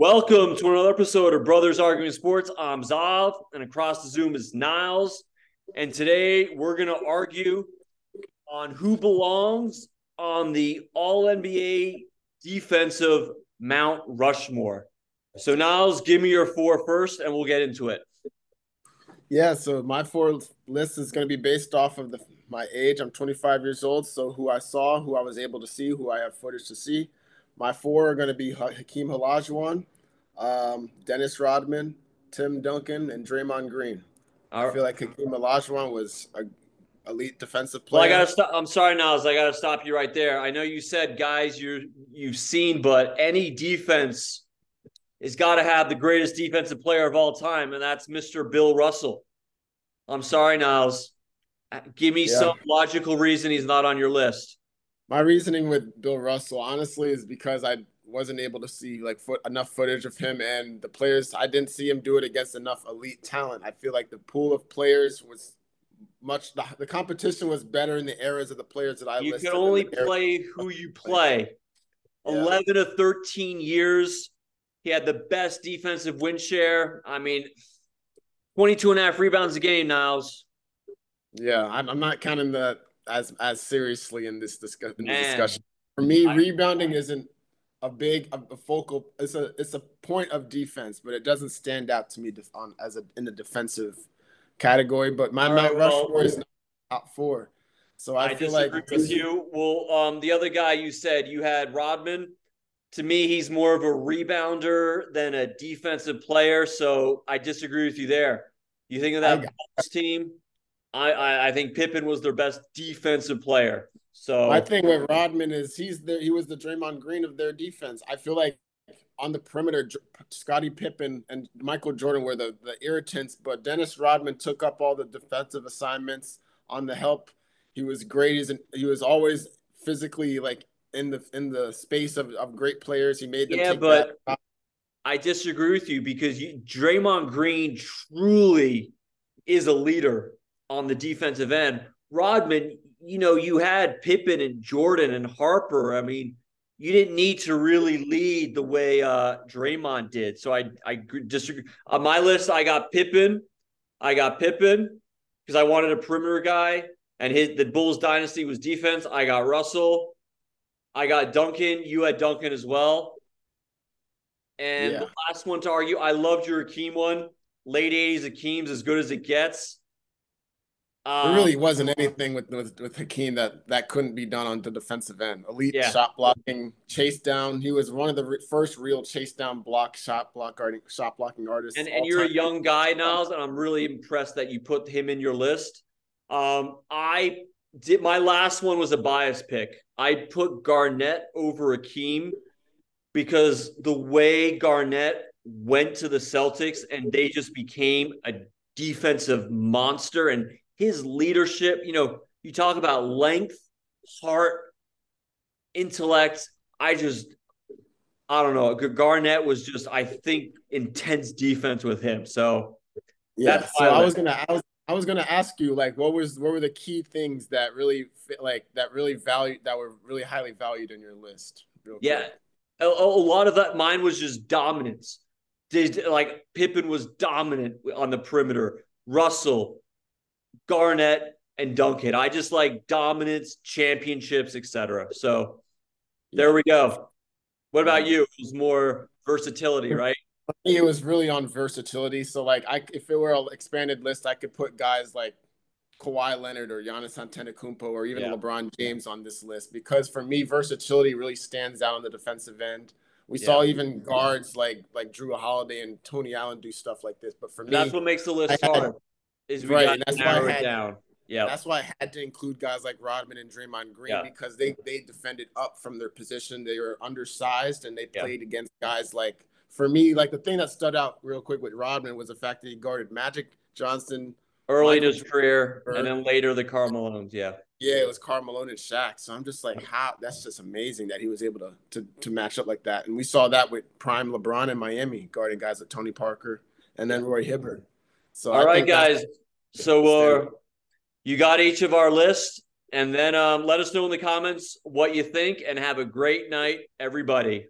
Welcome to another episode of Brothers Arguing Sports. I'm Zav, and across the Zoom is Niles. And today we're going to argue on who belongs on the All NBA defensive Mount Rushmore. So, Niles, give me your four first, and we'll get into it. Yeah, so my four list is going to be based off of the my age. I'm 25 years old, so who I saw, who I was able to see, who I have footage to see. My four are going to be Hakeem Olajuwon, um, Dennis Rodman, Tim Duncan, and Draymond Green. I feel like Hakeem Olajuwon was a elite defensive player. Well, I gotta stop. I'm sorry, Niles. I gotta stop you right there. I know you said guys you you've seen, but any defense has got to have the greatest defensive player of all time, and that's Mr. Bill Russell. I'm sorry, Niles. Give me yeah. some logical reason he's not on your list. My reasoning with Bill Russell, honestly, is because I wasn't able to see like foot, enough footage of him and the players. I didn't see him do it against enough elite talent. I feel like the pool of players was much. The, the competition was better in the eras of the players that I. You can only play who you play. Yeah. Eleven to thirteen years. He had the best defensive win share. I mean, 22 and a half rebounds a game, Niles. Yeah, I'm, I'm not counting that as as seriously in this, discuss, in this discussion. For me, I, rebounding isn't a big a, focal. It's a it's a point of defense, but it doesn't stand out to me on as a in the defensive category. But my Mount right, Rushmore well, is not top four. So I, I feel like with you. Well, um, the other guy you said you had Rodman. To me, he's more of a rebounder than a defensive player. So I disagree with you there. You think of that Bulls team? I, I, I think Pippen was their best defensive player. So my thing with Rodman is he's the he was the Draymond Green of their defense. I feel like on the perimeter, Scottie Pippen and Michael Jordan were the, the irritants, but Dennis Rodman took up all the defensive assignments on the help. He was great. He's he was always physically like in the in the space of, of great players. He made them. Yeah, but that. I disagree with you because you, Draymond Green truly is a leader on the defensive end. Rodman, you know, you had Pippen and Jordan and Harper. I mean, you didn't need to really lead the way uh, Draymond did. So I I disagree. On my list, I got Pippen. I got Pippen because I wanted a perimeter guy, and his the Bulls dynasty was defense. I got Russell. I got Duncan. You had Duncan as well. And yeah. the last one to argue, I loved your Akeem one. Late 80s Akeem's as good as it gets. Um, there really wasn't anything with, with with Hakeem that that couldn't be done on the defensive end. Elite yeah. shot blocking, chase down. He was one of the re- first real chase down block shot block guarding shot blocking artists. And and you're time. a young guy, Niles, and I'm really impressed that you put him in your list. Um, I did my last one was a bias pick. I put Garnett over Akeem because the way Garnett went to the Celtics and they just became a defensive monster and his leadership, you know, you talk about length, heart, intellect. I just, I don't know. Garnett was just, I think, intense defense with him. So, yeah. so I was gonna, I was, I was gonna ask you, like, what was, what were the key things that really, like, that really valued, that were really highly valued in your list? Yeah, a, a, lot of that. Mine was just dominance. Did like Pippen was dominant on the perimeter. Russell, Garnett, and Duncan. I just like dominance, championships, etc. So there we go. What about you? It was more versatility, right? It was really on versatility. So like I if it were an expanded list, I could put guys like Kawhi Leonard or Giannis Antetokounmpo or even yeah. LeBron James on this list because for me versatility really stands out on the defensive end. We yeah. saw even guards like like Jrue Holiday and Tony Allen do stuff like this, but for me, that's what makes the list hard is we right, got that's why I had, down. Yeah, that's why I had to include guys like Rodman and Draymond Green because they they defended up from their position. They were undersized and they played against guys like. For me, like the thing that stood out real quick with Rodman was the fact that he guarded Magic Johnson early in his career, and then later the Karl Malones. Yeah, yeah, it was Karl Malone and Shaq. So I'm just like, how? That's just amazing that he was able to to to match up like that. And we saw that with prime LeBron in Miami, guarding guys like Tony Parker and then Roy Hibbert. So all I right, guys. So uh, you got each of our lists, and then um, let us know in the comments what you think, and have a great night, everybody.